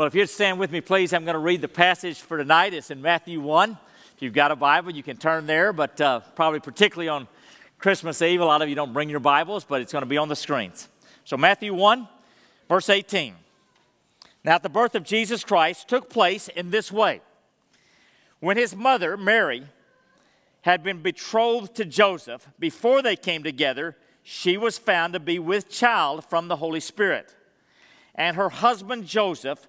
Well, if you'd stand with me, please, I'm going to read the passage for tonight. It's in Matthew 1. If you've got a Bible, you can turn there, but uh, probably particularly on Christmas Eve, a lot of you don't bring your Bibles, but it's going to be on the screens. So, Matthew 1, verse 18. Now, the birth of Jesus Christ took place in this way. When his mother, Mary, had been betrothed to Joseph, before they came together, she was found to be with child from the Holy Spirit. And her husband Joseph,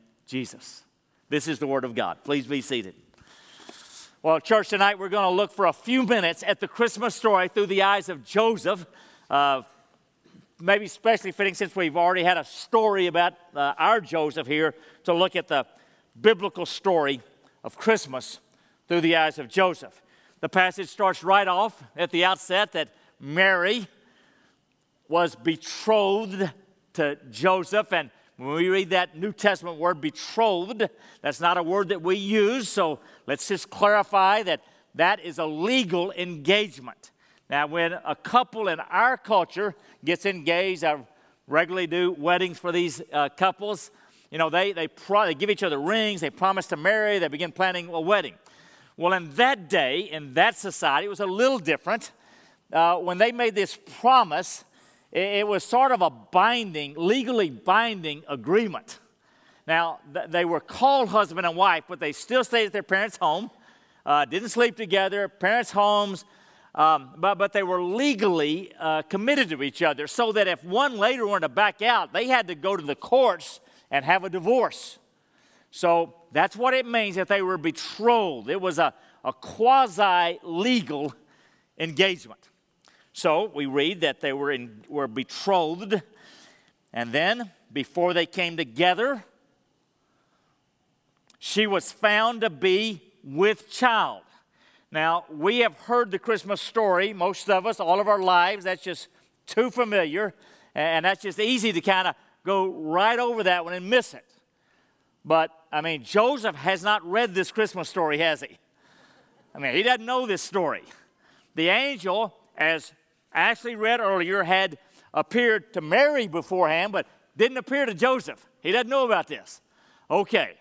Jesus. This is the word of God. Please be seated. Well, church, tonight we're going to look for a few minutes at the Christmas story through the eyes of Joseph. Uh, maybe especially fitting since we've already had a story about uh, our Joseph here to look at the biblical story of Christmas through the eyes of Joseph. The passage starts right off at the outset that Mary was betrothed to Joseph, and when we read that New Testament word betrothed, that's not a word that we use, so let's just clarify that that is a legal engagement. Now, when a couple in our culture gets engaged, I regularly do weddings for these uh, couples. You know, they, they, pro- they give each other rings, they promise to marry, they begin planning a wedding. Well, in that day, in that society, it was a little different. Uh, when they made this promise, it was sort of a binding, legally binding agreement. Now, they were called husband and wife, but they still stayed at their parents' home, uh, didn't sleep together, parents' homes, um, but, but they were legally uh, committed to each other so that if one later wanted to back out, they had to go to the courts and have a divorce. So that's what it means that they were betrothed. It was a, a quasi legal engagement. So we read that they were, in, were betrothed, and then before they came together, she was found to be with child. Now, we have heard the Christmas story, most of us, all of our lives. That's just too familiar, and that's just easy to kind of go right over that one and miss it. But, I mean, Joseph has not read this Christmas story, has he? I mean, he doesn't know this story. The angel, as Ashley read earlier, had appeared to Mary beforehand, but didn't appear to Joseph. He doesn't know about this. Okay,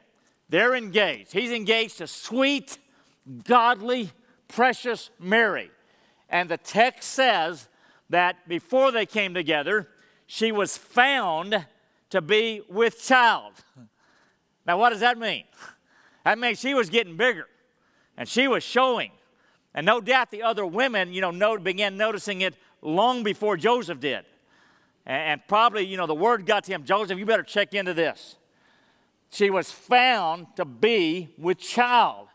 they're engaged. He's engaged to sweet, godly, precious Mary. And the text says that before they came together, she was found to be with child. Now, what does that mean? That means she was getting bigger and she was showing. And no doubt the other women, you know, began noticing it long before Joseph did. And, probably, you know, the word got to him Joseph, you better check into this. She was found to be with child.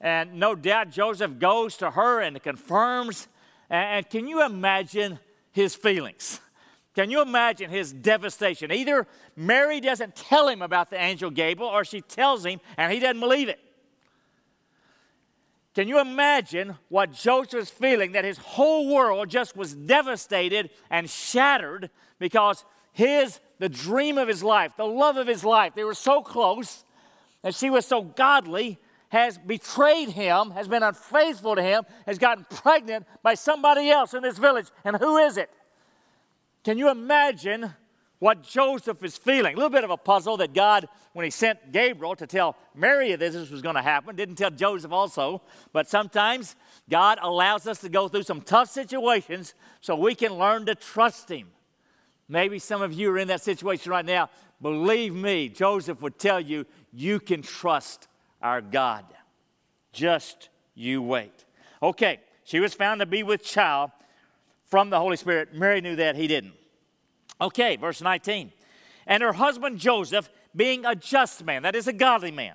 And no doubt Joseph goes to her and confirms. And can you imagine his feelings? Can you imagine his devastation? Either Mary doesn't tell him about the angel Gabriel, or she tells him and he doesn't believe it. Can you imagine what Joseph's feeling that his whole world just was devastated and shattered because his, the dream of his life, the love of his life, they were so close, and she was so godly, has betrayed him, has been unfaithful to him, has gotten pregnant by somebody else in this village. And who is it? Can you imagine what Joseph is feeling. A little bit of a puzzle that God, when he sent Gabriel to tell Mary that this was going to happen, didn't tell Joseph also. But sometimes God allows us to go through some tough situations so we can learn to trust him. Maybe some of you are in that situation right now, believe me, Joseph would tell you, you can trust our God. Just you wait. Okay, she was found to be with child from the Holy Spirit. Mary knew that, he didn't. Okay, verse 19. And her husband Joseph, being a just man, that is a godly man,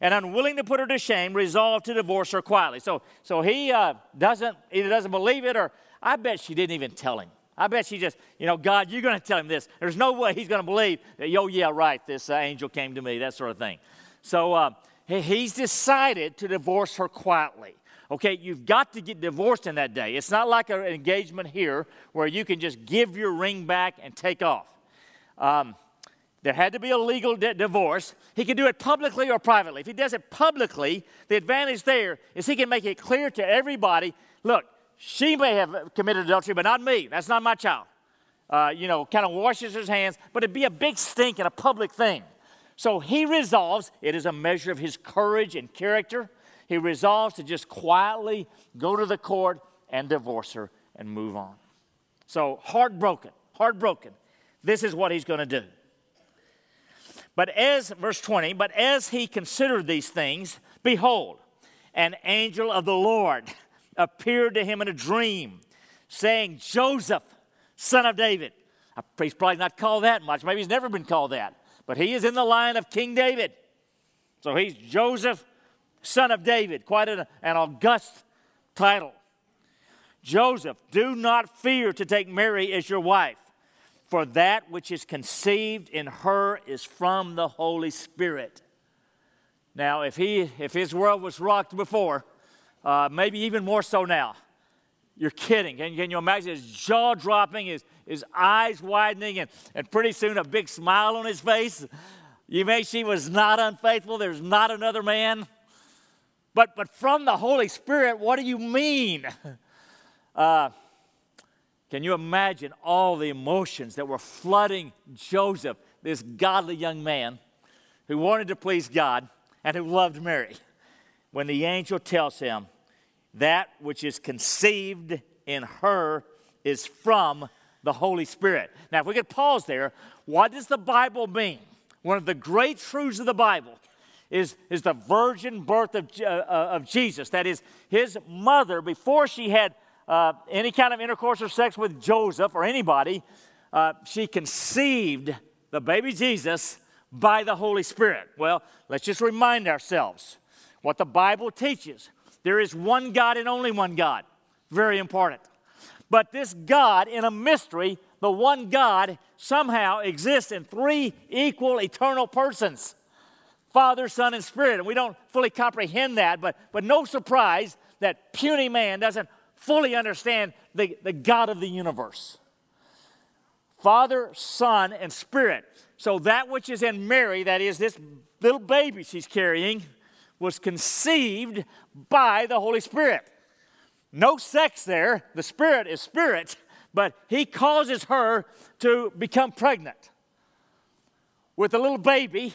and unwilling to put her to shame, resolved to divorce her quietly. So, so he uh, doesn't either doesn't believe it, or I bet she didn't even tell him. I bet she just, you know, God, you're going to tell him this. There's no way he's going to believe that, yo, yeah, right, this uh, angel came to me, that sort of thing. So uh, he's decided to divorce her quietly. Okay, you've got to get divorced in that day. It's not like an engagement here where you can just give your ring back and take off. Um, there had to be a legal di- divorce. He can do it publicly or privately. If he does it publicly, the advantage there is he can make it clear to everybody look, she may have committed adultery, but not me. That's not my child. Uh, you know, kind of washes his hands, but it'd be a big stink and a public thing. So he resolves, it is a measure of his courage and character. He resolves to just quietly go to the court and divorce her and move on. So, heartbroken, heartbroken. This is what he's going to do. But as, verse 20, but as he considered these things, behold, an angel of the Lord appeared to him in a dream, saying, Joseph, son of David. He's probably not called that much. Maybe he's never been called that. But he is in the line of King David. So he's Joseph, son of David. Quite an, an august title. Joseph, do not fear to take Mary as your wife for that which is conceived in her is from the Holy Spirit. Now, if, he, if his world was rocked before, uh, maybe even more so now, you're kidding. Can, can you imagine his jaw dropping, his, his eyes widening, and, and pretty soon a big smile on his face? You may she was not unfaithful, there's not another man. But, but from the Holy Spirit, what do you mean? Uh, can you imagine all the emotions that were flooding Joseph, this godly young man who wanted to please God and who loved Mary, when the angel tells him, That which is conceived in her is from the Holy Spirit. Now, if we could pause there, what does the Bible mean? One of the great truths of the Bible is, is the virgin birth of, uh, uh of Jesus. That is, his mother, before she had uh, any kind of intercourse or sex with Joseph or anybody, uh, she conceived the baby Jesus by the Holy Spirit. Well, let's just remind ourselves what the Bible teaches. There is one God and only one God. Very important. But this God, in a mystery, the one God somehow exists in three equal eternal persons Father, Son, and Spirit. And we don't fully comprehend that, but, but no surprise that puny man doesn't fully understand the, the God of the universe. Father, Son, and Spirit. So that which is in Mary, that is this little baby she's carrying, was conceived by the Holy Spirit. No sex there. The Spirit is Spirit, but He causes her to become pregnant with a little baby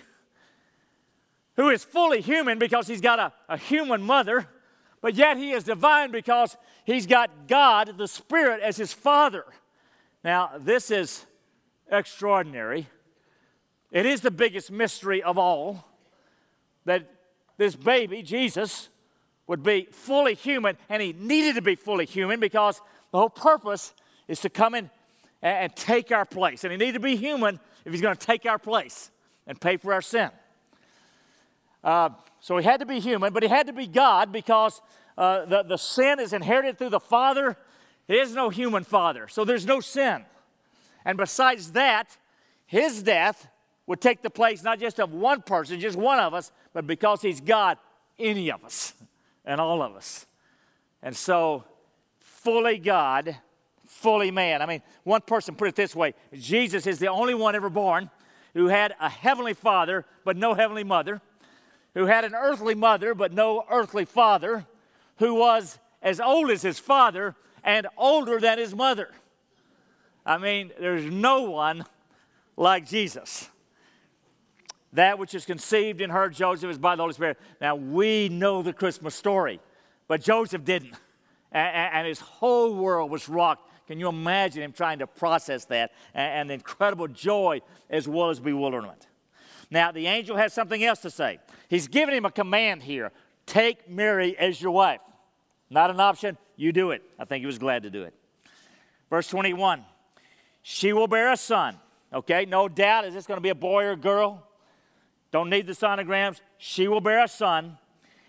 who is fully human because he's got a, a human mother but yet he is divine because he's got God, the Spirit, as his Father. Now, this is extraordinary. It is the biggest mystery of all that this baby, Jesus, would be fully human, and he needed to be fully human because the whole purpose is to come in and, take our place. And he needed to be human if he's going to take our place and pay for our sin. Uh, so he had to be human, but he had to be God because uh, the, the sin is inherited through the father. There is no human father, so there's no sin. And besides that, his death would take the place not just of one person, just one of us, but because he's God, any of us and all of us. And so, fully God, fully man. I mean, one person put it this way Jesus is the only one ever born who had a heavenly father, but no heavenly mother who had an earthly mother but no earthly father, who was as old as his father and older than his mother. I mean, there's no one like Jesus. That which is conceived in her, Joseph, is by the Holy Spirit. Now, we know the Christmas story, but Joseph didn't. And, his whole world was rocked Can you imagine him trying to process that and, and incredible joy as well as bewilderment? Now, the angel has something else to say. He's giving him a command here take Mary as your wife. Not an option, you do it. I think he was glad to do it. Verse 21 She will bear a son. Okay, no doubt. Is this going to be a boy or a girl? Don't need the sonograms. She will bear a son,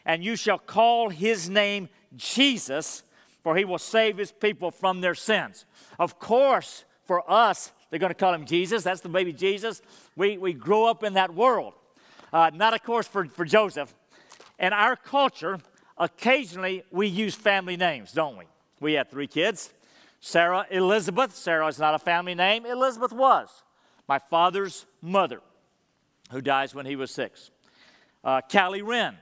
and you shall call his name Jesus, for he will save his people from their sins. Of course, for us, they're going to call him Jesus. That's the baby Jesus. We, we grew up in that world. Uh, not, of course, for, for Joseph. In our culture, occasionally we use family names, don't we? We had three kids Sarah Elizabeth. Sarah is not a family name, Elizabeth was. My father's mother, who dies when he was six. Uh, Callie Wren.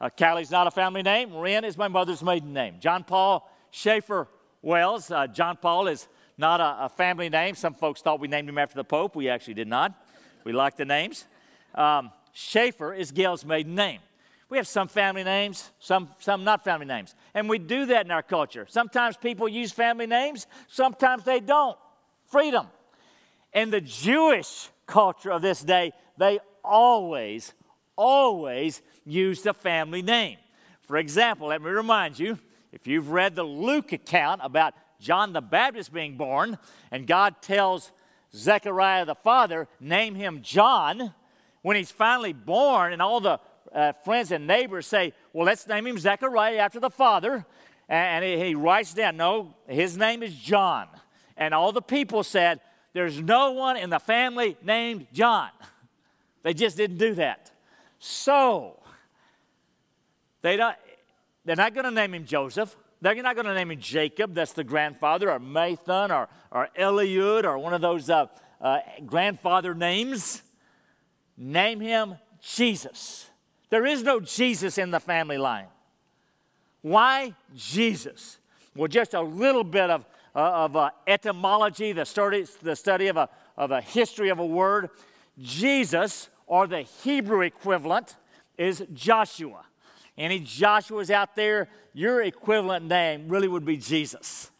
Uh, Callie's not a family name. Wren is my mother's maiden name. John Paul Schaefer Wells. Uh, John Paul is not a, a, family name. Some folks thought we named him after the Pope. We actually did not. We like the names. Um, Schaefer is Gail's maiden name. We have some family names, some, some not family names. And we do that in our culture. Sometimes people use family names, sometimes they don't. Freedom. In the Jewish culture of this day, they always, always use the family name. For example, let me remind you if you've read the Luke account about John the Baptist being born, and God tells Zechariah the father, name him John, when he's finally born, and all the uh, friends and neighbors say, well, let's name him Zechariah after the father. And he, he writes down, no, his name is John. And all the people said, there's no one in the family named John. They just didn't do that. So, they don't, they're not going to name him Joseph. They're not going to name him Jacob, that's the grandfather, or Matthan, or, or Eliud, or one of those uh, uh, grandfather names. Name him Jesus. There is no Jesus in the family line. Why Jesus? Well, just a little bit of, uh, of uh, etymology, the study, the study of, a, of a history of a word. Jesus, or the Hebrew equivalent, is Joshua. Any Joshua's out there, your equivalent name really would be Jesus.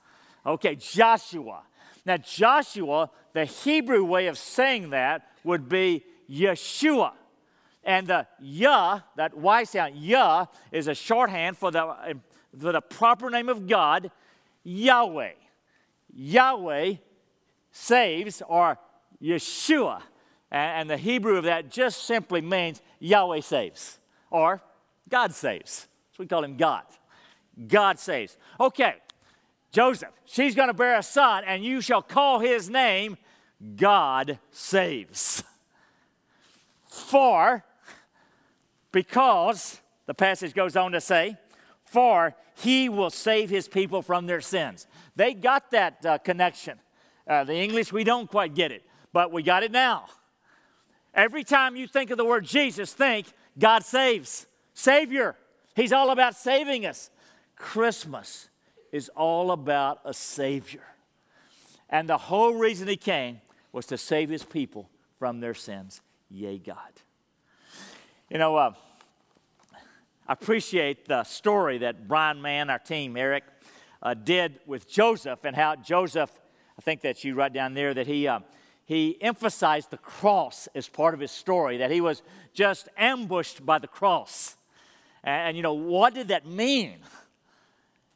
Okay, Joshua. Now, Joshua, the Hebrew way of saying that would be Yeshua. And the Yah, that Y sound, Yah, is a shorthand for the, for the proper name of God, Yahweh. Yahweh saves, or Yeshua. And, and the Hebrew of that just simply means Yahweh saves, or God saves. So we call him God. God saves. Okay, Joseph, she's going to bear a son, and you shall call his name God saves. For because, the passage goes on to say, for he will save his people from their sins. They got that uh, connection. Uh, the English, we don't quite get it, but we got it now. Every time you think of the word Jesus, think God saves, Savior. He's all about saving us. Christmas is all about a Savior. And the whole reason He came was to save His people from their sins. Yea, God. You know, uh, I appreciate the story that Brian Mann, our team, Eric, uh, did with Joseph and how Joseph, I think that you write down there that he, uh, he emphasized the cross as part of his story, that he was just ambushed by the cross. And, and you know, what did that mean?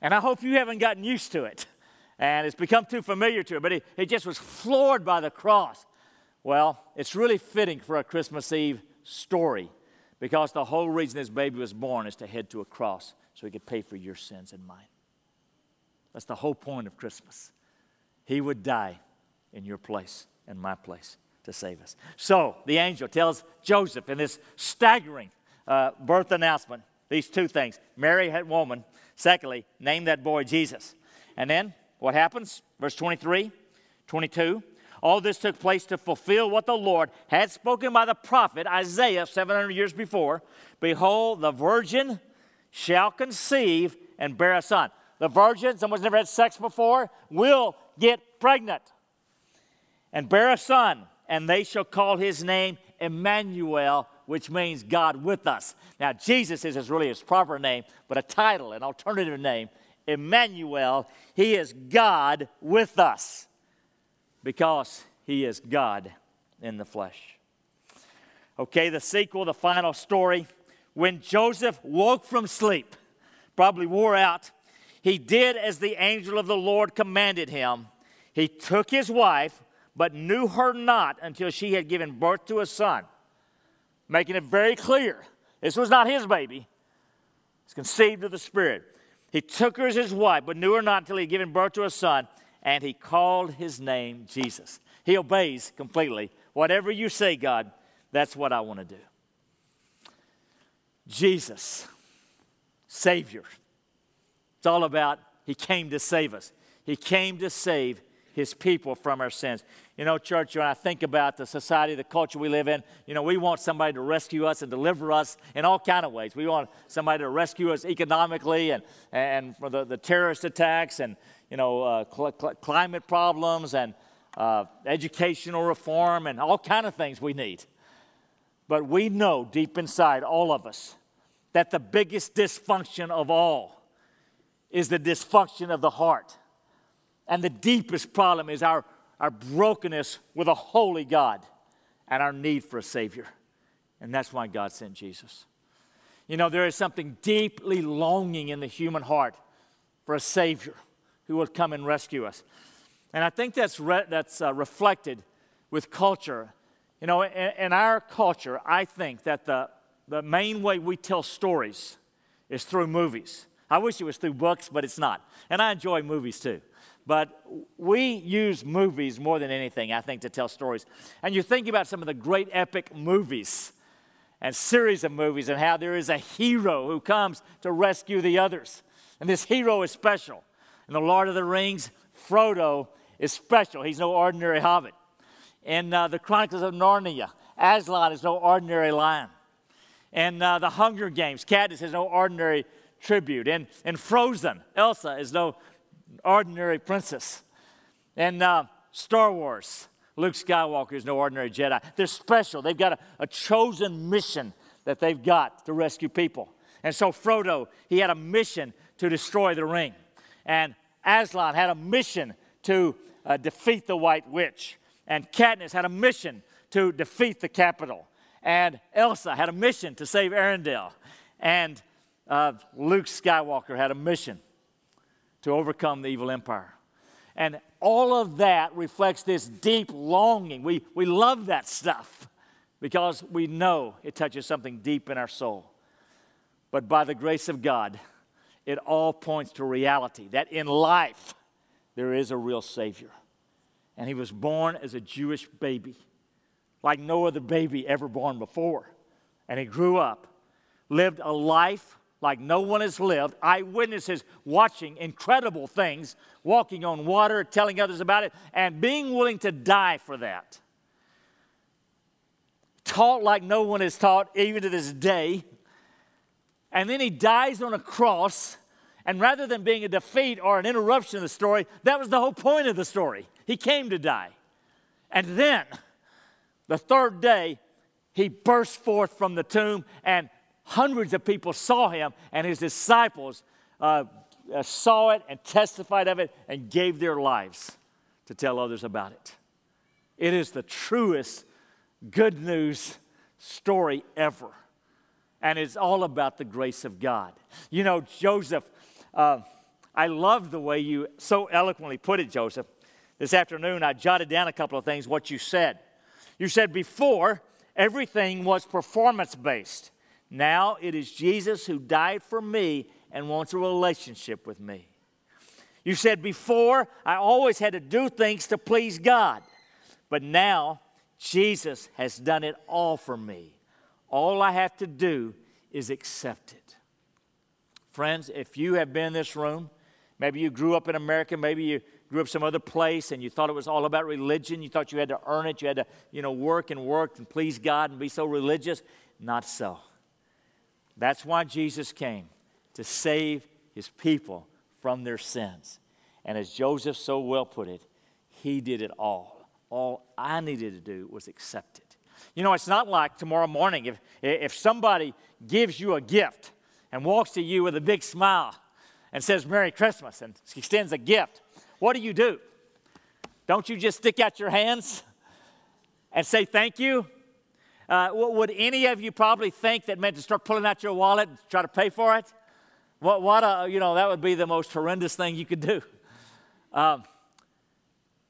And I hope you haven't gotten used to it and it's become too familiar to it, but he, he just was floored by the cross. Well, it's really fitting for a Christmas Eve story because the whole reason this baby was born is to head to a cross so he could pay for your sins and mine. That's the whole point of Christmas. He would die in your place and my place to save us. So the angel tells Joseph in this staggering uh, birth announcement these two things Mary had woman. Secondly, name that boy Jesus. And then what happens? Verse 23, 22. All this took place to fulfill what the Lord had spoken by the prophet Isaiah 700 years before. Behold, the virgin shall conceive and bear a son. The virgin, someone's never had sex before, will get pregnant and bear a son, and they shall call his name Emmanuel, which means God with us. Now, Jesus is really his proper name, but a title, an alternative name, Emmanuel. He is God with us because he is God in the flesh. Okay, the sequel, the final story. When Joseph woke from sleep, probably wore out, he did as the angel of the Lord commanded him. He took his wife, but knew her not until she had given birth to a son, making it very clear this was not his baby. It's conceived of the Spirit. He took her as his wife, but knew her not until he had given birth to a son, and he called his name Jesus. He obeys completely. Whatever you say, God, that's what I want to do. Jesus, Savior. It's all about He came to save us. He came to save His people from our sins. You know, church, when I think about the society, the culture we live in, you know, we want somebody to rescue us and deliver us in all kind of ways. We want somebody to rescue us economically and, and for the, the terrorist attacks and, you know, uh, cl- cl- climate problems and uh, educational reform and all kind of things we need. But we know deep inside, all of us, that the biggest dysfunction of all is the dysfunction of the heart. And the deepest problem is our, our brokenness with a holy God and our need for a Savior. And that's why God sent Jesus. You know, there is something deeply longing in the human heart for a Savior who will come and rescue us. And I think that's, re- that's uh, reflected with culture you know, in, in our culture, I think that the, the main way we tell stories is through movies. I wish it was through books, but it's not. And I enjoy movies too. But we use movies more than anything, I think, to tell stories. And you think about some of the great epic movies and series of movies and how there is a hero who comes to rescue the others. And this hero is special. In The Lord of the Rings, Frodo is special. He's no ordinary hobbit in uh, the Chronicles of Narnia, Aslan is no ordinary lion. In uh, the Hunger Games, Katniss is no ordinary tribute. In, in Frozen, Elsa is no ordinary princess. And uh, Star Wars, Luke Skywalker is no ordinary Jedi. They're special. They've got a, a chosen mission that they've got to rescue people. And so Frodo, he had a mission to destroy the ring. And Aslan had a mission to uh, defeat the White Witch. And Katniss had a mission to defeat the Capitol. And Elsa had a mission to save Arendelle. And uh, Luke Skywalker had a mission to overcome the evil empire. And all of that reflects this deep longing. We, we love that stuff because we know it touches something deep in our soul. But by the grace of God, it all points to reality that in life there is a real Savior and he was born as a Jewish baby, like no other baby ever born before. And he grew up, lived a life like no one has lived, eyewitnesses watching incredible things, walking on water, telling others about it, and being willing to die for that. Taught like no one is taught, even to this day. And then he dies on a cross, and rather than being a defeat or an interruption of the story, that was the whole point of the story. He came to die. And then, the third day, he burst forth from the tomb, and hundreds of people saw him, and his disciples uh, uh, saw it and testified of it and gave their lives to tell others about it. It is the truest good news story ever. And it's all about the grace of God. You know, Joseph, uh, I love the way you so eloquently put it, Joseph. This afternoon, I jotted down a couple of things, what you said. You said before, everything was performance based. Now it is Jesus who died for me and wants a relationship with me. You said before, I always had to do things to please God. But now, Jesus has done it all for me. All I have to do is accept it. Friends, if you have been in this room, maybe you grew up in America, maybe you grew up some other place and you thought it was all about religion. You thought you had to earn it. You had to, you know, work and work and please God and be so religious. Not so. That's why Jesus came to save his people from their sins. And as Joseph so well put it, he did it all. All I needed to do was accept it. You know, it's not like tomorrow morning if, if somebody gives you a gift and walks to you with a big smile and says Merry Christmas and extends a gift, what do you do? Don't you just stick out your hands and say thank you? Uh, would any of you probably think that meant to start pulling out your wallet and try to pay for it? What, what a, you know, that would be the most horrendous thing you could do. Um,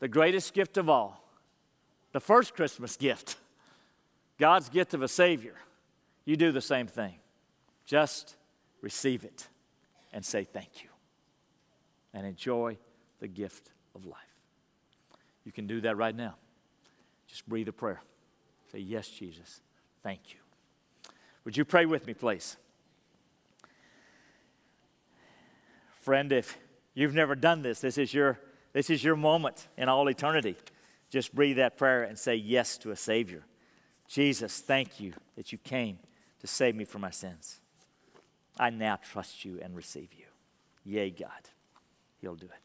the greatest gift of all, the first Christmas gift, God's gift of a Savior. You do the same thing. Just receive it and say thank you and enjoy the gift of life. You can do that right now. Just breathe a prayer. Say, Yes, Jesus, thank you. Would you pray with me, please? Friend, if you've never done this, this is your, this is your moment in all eternity. Just breathe that prayer and say yes to a Savior. Jesus, thank you that you came to save me from my sins. I now trust you and receive you. Yea, God. He'll do it.